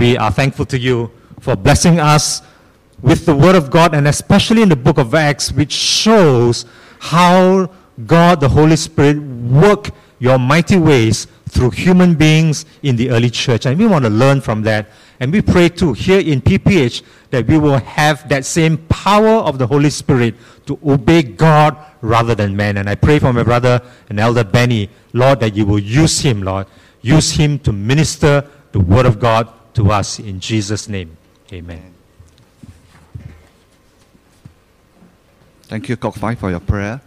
we are thankful to you for blessing us with the Word of God, and especially in the book of Acts, which shows how God, the Holy Spirit, work your mighty ways through human beings in the early church. And we want to learn from that. And we pray too, here in PPH, that we will have that same power of the Holy Spirit to obey God rather than man. And I pray for my brother and elder Benny, Lord, that you will use him, Lord. Use him to minister the word of God to us in Jesus' name. Amen. Thank you, Kok Fai, for your prayer.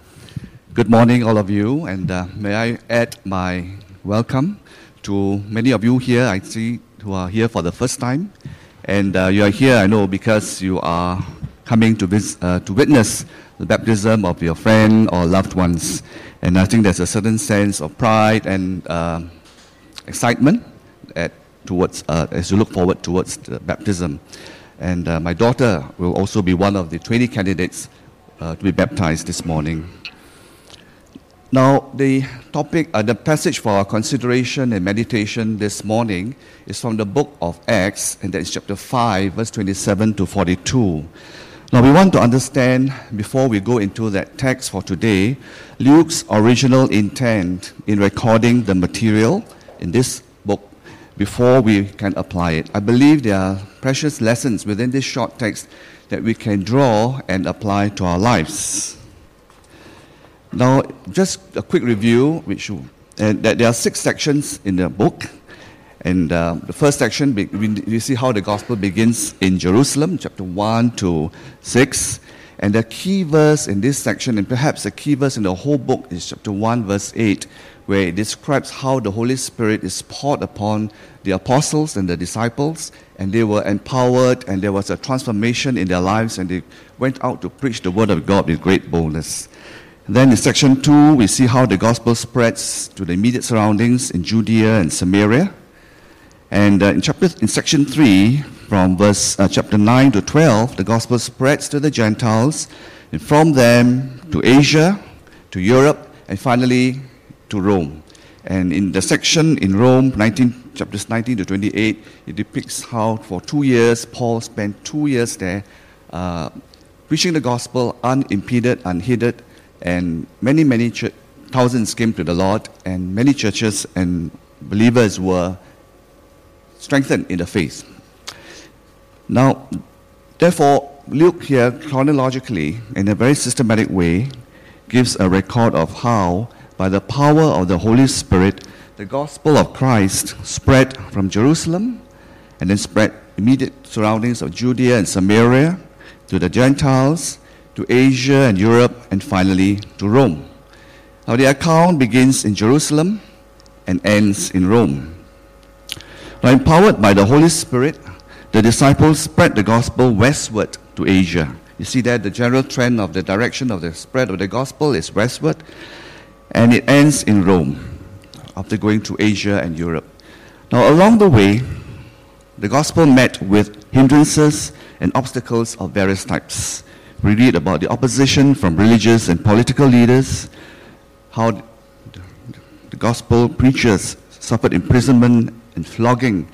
Good morning, all of you, and uh, may I add my welcome to many of you here. I see who are here for the first time, and uh, you are here, I know, because you are coming to, vis- uh, to witness the baptism of your friend or loved ones. And I think there's a certain sense of pride and uh, excitement towards, uh, as you look forward towards baptism. And uh, my daughter will also be one of the 20 candidates uh, to be baptized this morning. Now, the topic, uh, the passage for our consideration and meditation this morning is from the book of Acts, and that is chapter 5, verse 27 to 42. Now, we want to understand, before we go into that text for today, Luke's original intent in recording the material in this before we can apply it. I believe there are precious lessons within this short text that we can draw and apply to our lives. Now, just a quick review, which and there are six sections in the book. And uh, the first section, we see how the gospel begins in Jerusalem, chapter 1 to 6. And the key verse in this section, and perhaps the key verse in the whole book, is chapter 1, verse 8, where it describes how the Holy Spirit is poured upon the apostles and the disciples, and they were empowered, and there was a transformation in their lives, and they went out to preach the word of God with great boldness. Then in section 2, we see how the gospel spreads to the immediate surroundings in Judea and Samaria. And uh, in, chapter, in section 3, from verse uh, chapter 9 to 12, the gospel spreads to the Gentiles, and from them to Asia, to Europe, and finally to Rome. And in the section in Rome, 19, chapters 19 to 28, it depicts how for two years Paul spent two years there uh, preaching the gospel unimpeded, unhindered, and many, many ch- thousands came to the Lord, and many churches and believers were strengthened in the faith. Now, therefore, Luke here chronologically, in a very systematic way, gives a record of how, by the power of the Holy Spirit, the gospel of Christ spread from Jerusalem and then spread immediate surroundings of Judea and Samaria to the Gentiles to Asia and Europe, and finally to Rome. Now, the account begins in Jerusalem and ends in Rome. Now, empowered by the Holy Spirit, the disciples spread the gospel westward to Asia. You see that the general trend of the direction of the spread of the gospel is westward, and it ends in Rome after going to Asia and Europe. Now, along the way, the gospel met with hindrances and obstacles of various types we read about the opposition from religious and political leaders, how the gospel preachers suffered imprisonment and flogging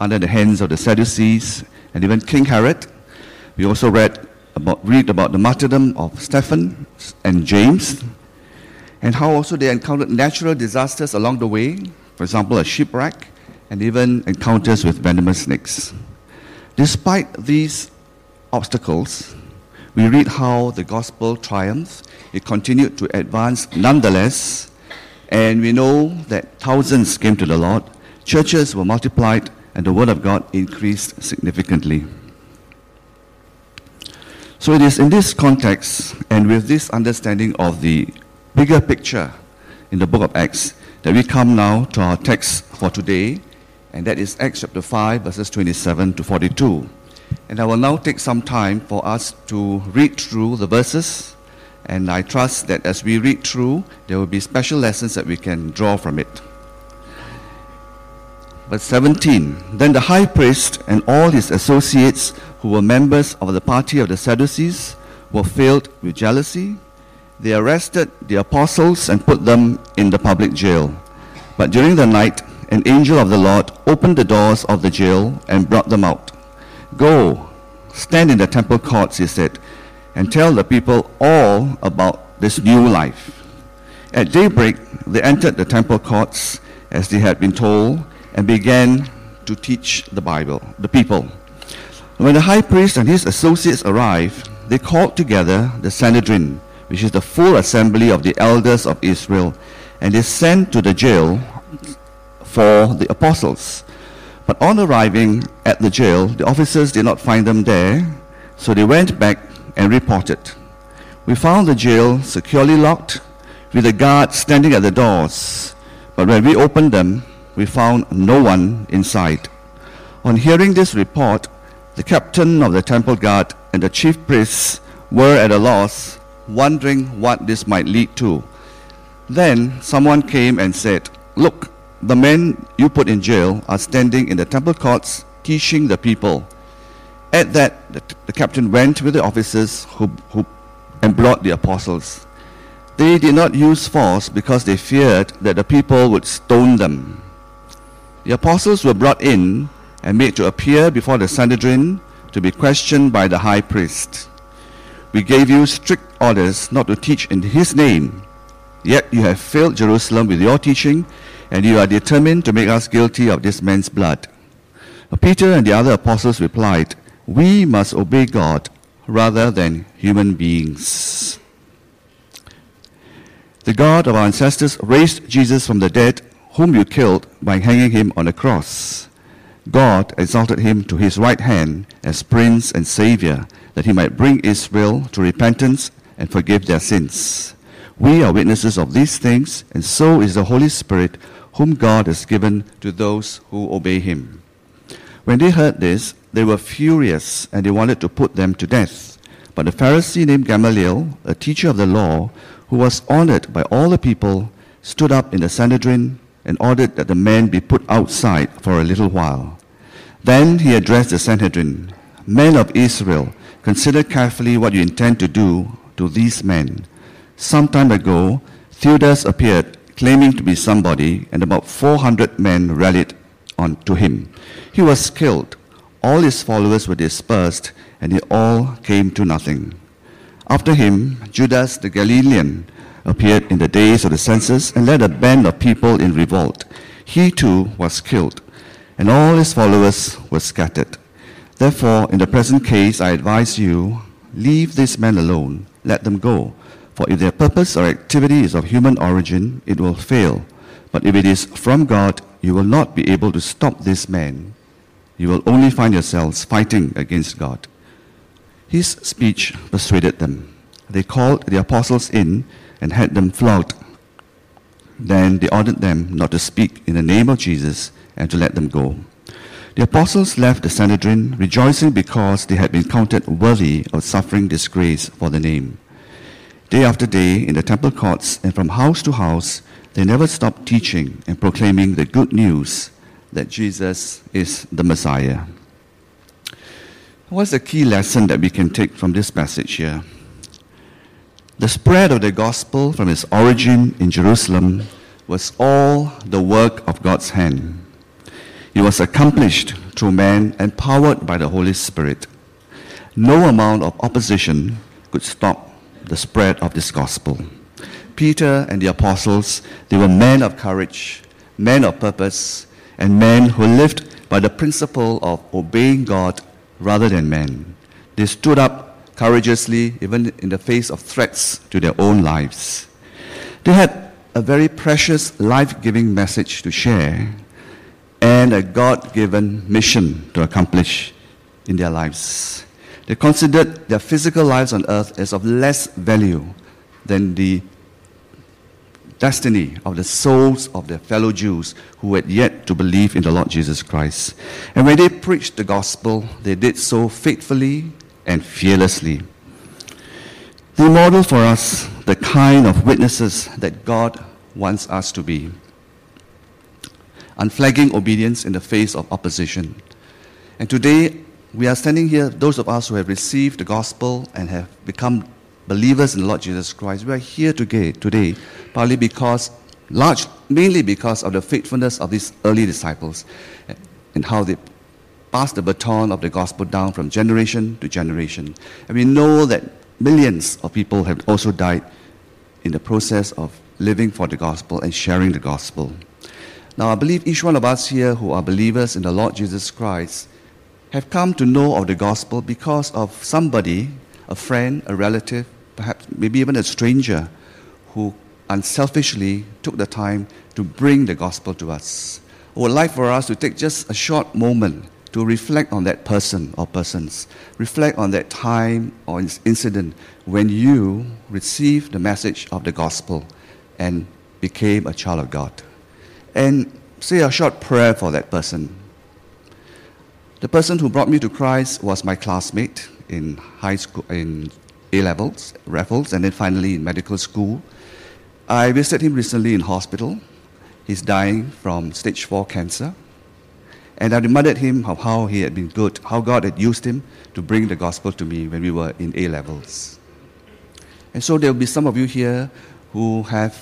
under the hands of the Sadducees and even King Herod. We also read about, read about the martyrdom of Stephen and James, and how also they encountered natural disasters along the way, for example, a shipwreck, and even encounters with venomous snakes. Despite these obstacles, we read how the gospel triumphed. It continued to advance nonetheless. And we know that thousands came to the Lord, churches were multiplied, and the word of God increased significantly. So it is in this context and with this understanding of the bigger picture in the book of Acts that we come now to our text for today, and that is Acts chapter 5, verses 27 to 42. And I will now take some time for us to read through the verses. And I trust that as we read through, there will be special lessons that we can draw from it. Verse 17 Then the high priest and all his associates, who were members of the party of the Sadducees, were filled with jealousy. They arrested the apostles and put them in the public jail. But during the night, an angel of the Lord opened the doors of the jail and brought them out. Go, stand in the temple courts, he said, and tell the people all about this new life. At daybreak, they entered the temple courts as they had been told and began to teach the Bible, the people. When the high priest and his associates arrived, they called together the Sanhedrin, which is the full assembly of the elders of Israel, and they sent to the jail for the apostles. But on arriving at the jail, the officers did not find them there, so they went back and reported. We found the jail securely locked, with a guard standing at the doors. But when we opened them, we found no one inside. On hearing this report, the captain of the temple guard and the chief priests were at a loss, wondering what this might lead to. Then someone came and said, Look, the men you put in jail are standing in the temple courts teaching the people. At that, the, the captain went with the officers who, who, and brought the apostles. They did not use force because they feared that the people would stone them. The apostles were brought in and made to appear before the Sanhedrin to be questioned by the high priest. We gave you strict orders not to teach in his name, yet you have filled Jerusalem with your teaching and you are determined to make us guilty of this man's blood. Peter and the other apostles replied, We must obey God rather than human beings. The God of our ancestors raised Jesus from the dead, whom you killed by hanging him on a cross. God exalted him to his right hand as Prince and Savior, that he might bring Israel to repentance and forgive their sins. We are witnesses of these things, and so is the Holy Spirit whom God has given to those who obey him. When they heard this, they were furious and they wanted to put them to death. But a Pharisee named Gamaliel, a teacher of the law, who was honored by all the people, stood up in the Sanhedrin and ordered that the men be put outside for a little while. Then he addressed the Sanhedrin Men of Israel, consider carefully what you intend to do to these men. Some time ago, Theudas appeared claiming to be somebody, and about 400 men rallied on to him. He was killed. All his followers were dispersed, and they all came to nothing. After him, Judas the Galilean appeared in the days of the census and led a band of people in revolt. He too was killed, and all his followers were scattered. Therefore, in the present case, I advise you leave these men alone, let them go. For if their purpose or activity is of human origin, it will fail. But if it is from God, you will not be able to stop this man. You will only find yourselves fighting against God. His speech persuaded them. They called the apostles in and had them flogged. Then they ordered them not to speak in the name of Jesus and to let them go. The apostles left the Sanhedrin, rejoicing because they had been counted worthy of suffering disgrace for the name. Day after day, in the temple courts and from house to house, they never stopped teaching and proclaiming the good news that Jesus is the Messiah. What's the key lesson that we can take from this passage here? The spread of the gospel from its origin in Jerusalem was all the work of God's hand. It was accomplished through man empowered by the Holy Spirit. No amount of opposition could stop the spread of this gospel. Peter and the apostles, they were men of courage, men of purpose, and men who lived by the principle of obeying God rather than men. They stood up courageously even in the face of threats to their own lives. They had a very precious life giving message to share and a God given mission to accomplish in their lives. They considered their physical lives on earth as of less value than the destiny of the souls of their fellow Jews who had yet to believe in the Lord Jesus Christ. And when they preached the gospel, they did so faithfully and fearlessly. They model for us the kind of witnesses that God wants us to be. Unflagging obedience in the face of opposition. And today, we are standing here, those of us who have received the gospel and have become believers in the Lord Jesus Christ. We are here today, partly because large, mainly because of the faithfulness of these early disciples and how they passed the baton of the gospel down from generation to generation. And we know that millions of people have also died in the process of living for the gospel and sharing the gospel. Now, I believe each one of us here who are believers in the Lord Jesus Christ have come to know of the gospel because of somebody, a friend, a relative, perhaps maybe even a stranger, who unselfishly took the time to bring the gospel to us. I would like for us to take just a short moment to reflect on that person or persons. Reflect on that time or incident when you received the message of the gospel and became a child of God. And say a short prayer for that person. The person who brought me to Christ was my classmate in high school, in A levels, Raffles, and then finally in medical school. I visited him recently in hospital. He's dying from stage 4 cancer. And I reminded him of how he had been good, how God had used him to bring the gospel to me when we were in A levels. And so there will be some of you here who have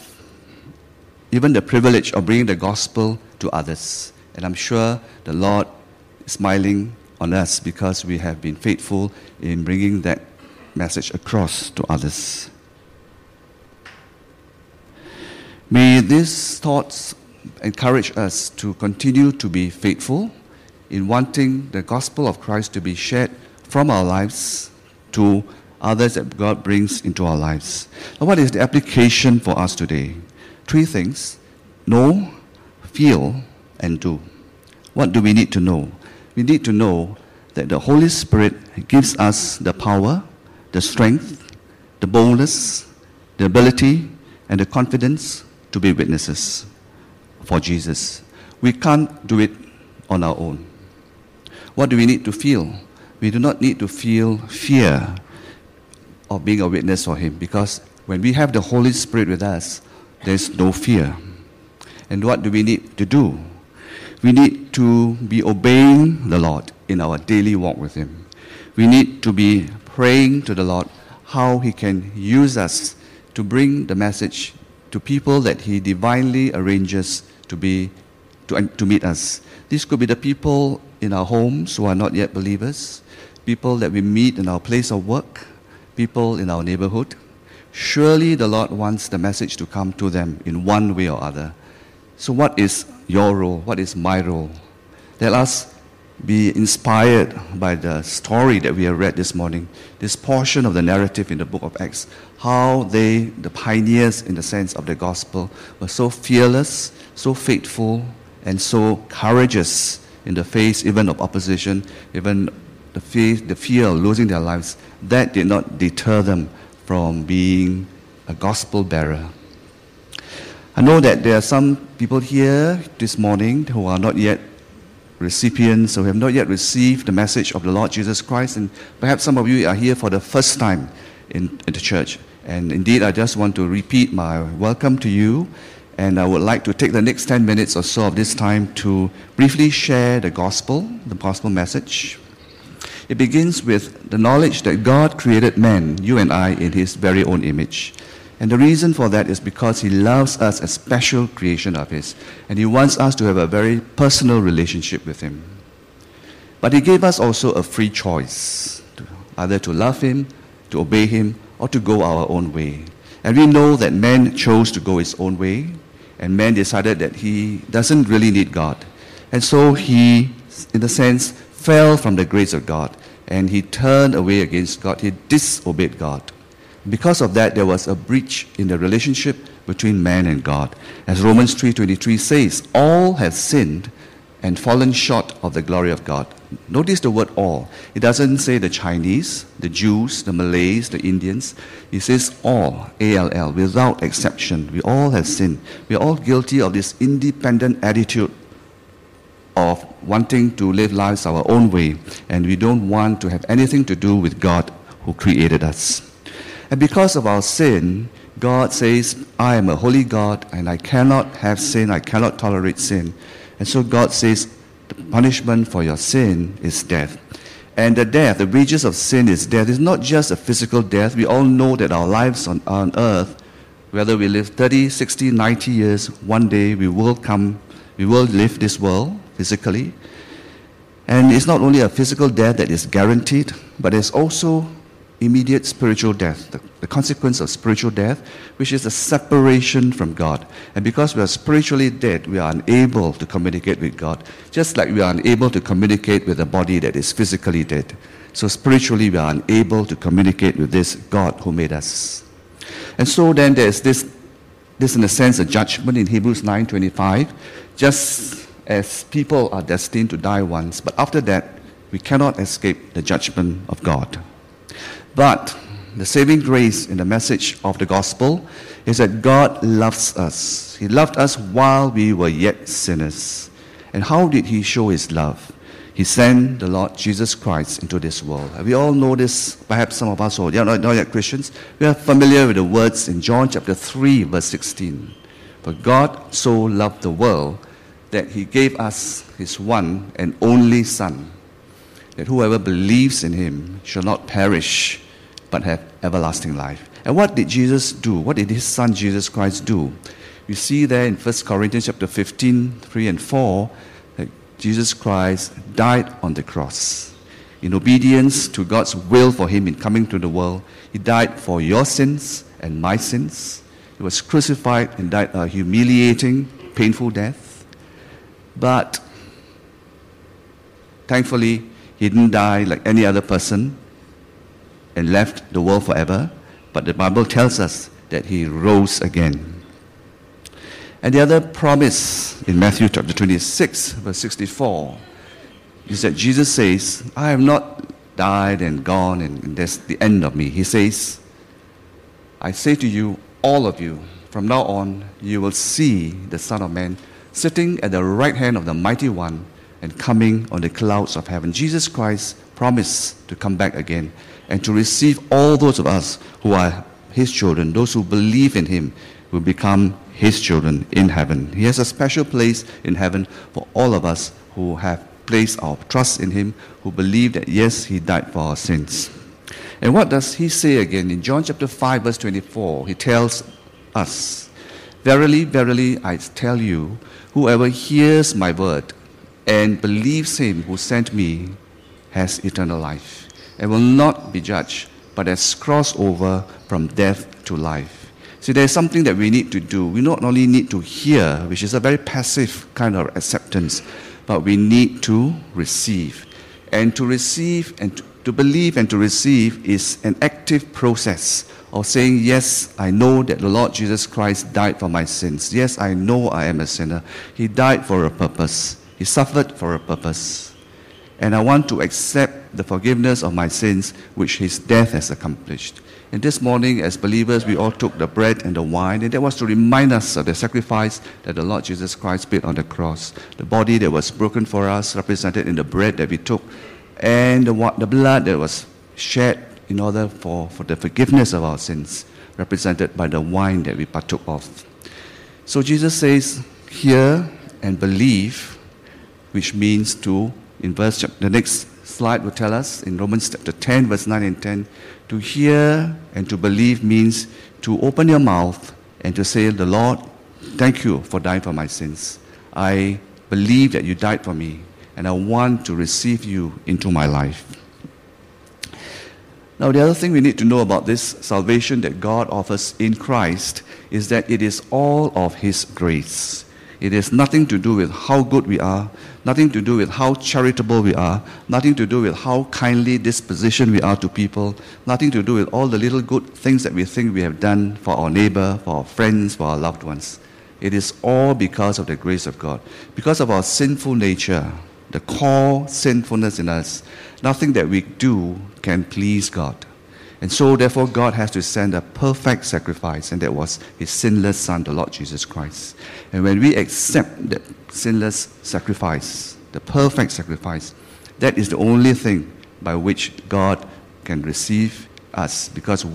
even the privilege of bringing the gospel to others. And I'm sure the Lord is smiling on us because we have been faithful in bringing that message across to others. May these thoughts encourage us to continue to be faithful in wanting the gospel of Christ to be shared from our lives to others that God brings into our lives. Now, what is the application for us today? Three things know, feel, and do. What do we need to know? We need to know that the Holy Spirit gives us the power, the strength, the boldness, the ability, and the confidence to be witnesses for Jesus. We can't do it on our own. What do we need to feel? We do not need to feel fear of being a witness for Him because when we have the Holy Spirit with us, there's no fear. And what do we need to do? We need to be obeying the Lord in our daily walk with Him. We need to be praying to the Lord how He can use us to bring the message to people that He divinely arranges to be to, to meet us. These could be the people in our homes who are not yet believers, people that we meet in our place of work, people in our neighborhood. Surely the Lord wants the message to come to them in one way or other. So, what is your role? What is my role? Let us be inspired by the story that we have read this morning, this portion of the narrative in the book of Acts, how they, the pioneers in the sense of the gospel, were so fearless, so faithful, and so courageous in the face even of opposition, even the fear, the fear of losing their lives. That did not deter them from being a gospel bearer. I know that there are some people here this morning who are not yet recipients who have not yet received the message of the Lord Jesus Christ. And perhaps some of you are here for the first time in, in, the church. And indeed, I just want to repeat my welcome to you. And I would like to take the next 10 minutes or so of this time to briefly share the gospel, the gospel message. It begins with the knowledge that God created man, you and I, in his very own image. And the reason for that is because He loves us as special creation of His. And He wants us to have a very personal relationship with Him. But He gave us also a free choice either to love Him, to obey Him, or to go our own way. And we know that man chose to go his own way, and man decided that he doesn't really need God. And so he, in a sense, fell from the grace of God, and he turned away against God. He disobeyed God. Because of that, there was a breach in the relationship between man and God. As Romans 3.23 says, all have sinned and fallen short of the glory of God. Notice the word all. It doesn't say the Chinese, the Jews, the Malays, the Indians. It says all, A-L-L, without exception. We all have sinned. We are all guilty of this independent attitude of wanting to live lives our own way, and we don't want to have anything to do with God who created us. And because of our sin, God says, I am a holy God and I cannot have sin, I cannot tolerate sin. And so God says, the punishment for your sin is death. And the death, the wages of sin is death. It's not just a physical death. We all know that our lives on, on earth Whether we live 30, 60, 90 years, one day we will come, we will leave this world physically. And it's not only a physical death that is guaranteed, but it's also immediate spiritual death, the, the, consequence of spiritual death, which is a separation from God. And because we are spiritually dead, we are unable to communicate with God, just like we are unable to communicate with a body that is physically dead. So spiritually, we are unable to communicate with this God who made us. And so then there's this, this in a sense, a judgment in Hebrews 9.25, just as people are destined to die once, but after that, we cannot escape the judgment of God. But the saving grace in the message of the gospel is that God loves us. He loved us while we were yet sinners. And how did He show His love? He sent the Lord Jesus Christ into this world. We all know this, perhaps some of us who are not, yet Christians, we are familiar with the words in John chapter 3, verse 16. For God so loved the world that he gave us his one and only Son, that whoever believes in him shall not perish, but have everlasting life. And what did Jesus do? What did his Son Jesus Christ do? We see there in 1 Corinthians chapter 15, 3 and 4, that Jesus Christ died on the cross. In obedience to God's will for him in coming to the world, he died for your sins and my sins. He was crucified and died a humiliating, painful death. But thankfully, he didn't die like any other person and left the world forever. But the Bible tells us that he rose again. And the other promise in Matthew chapter 26, verse 64, is that Jesus says, I have not died and gone, and that's the end of me. He says, I say to you, all of you, from now on, you will see the Son of Man sitting at the right hand of the Mighty One and coming on the clouds of heaven. Jesus Christ promised to come back again and to receive all those of us who are His children, those who believe in Him, will become His children in heaven. He has a special place in heaven for all of us who have placed our trust in Him, who believe that yes, He died for our sins. And what does He say again? In John chapter 5, verse 24, He tells us, Verily, verily, I tell you, Whoever hears my word and believes him who sent me has eternal life and will not be judged, but has crossed over from death to life. See, there's something that we need to do. We not only need to hear, which is a very passive kind of acceptance, but we need to receive. And to receive and to, to believe and to receive is an active process of saying, Yes, I know that the Lord Jesus Christ died for my sins. Yes, I know I am a sinner. He died for a purpose, He suffered for a purpose. And I want to accept the forgiveness of my sins which His death has accomplished. And this morning, as believers, we all took the bread and the wine, and that was to remind us of the sacrifice that the Lord Jesus Christ paid on the cross. The body that was broken for us, represented in the bread that we took, and the, the blood that was shed in order for, for the forgiveness of our sins, represented by the wine that we partook of. So Jesus says, hear and believe, which means to, in verse, the next slide will tell us in Romans chapter 10, verse 9 and 10, to hear and to believe means to open your mouth and to say, The Lord, thank you for dying for my sins. I believe that you died for me, and I want to receive you into my life. Now, the other thing we need to know about this salvation that God offers in Christ is that it is all of His grace. It has nothing to do with how good we are, nothing to do with how charitable we are, nothing to do with how kindly disposition we are to people, nothing to do with all the little good things that we think we have done for our neighbor, for our friends, for our loved ones. It is all because of the grace of God. Because of our sinful nature, the core sinfulness in us, nothing that we do can please God. And so, therefore, God has to send a perfect sacrifice, and that was His sinless Son, the Lord Jesus Christ. And when we accept that sinless sacrifice, the perfect sacrifice, that is the only thing by which God can receive us because we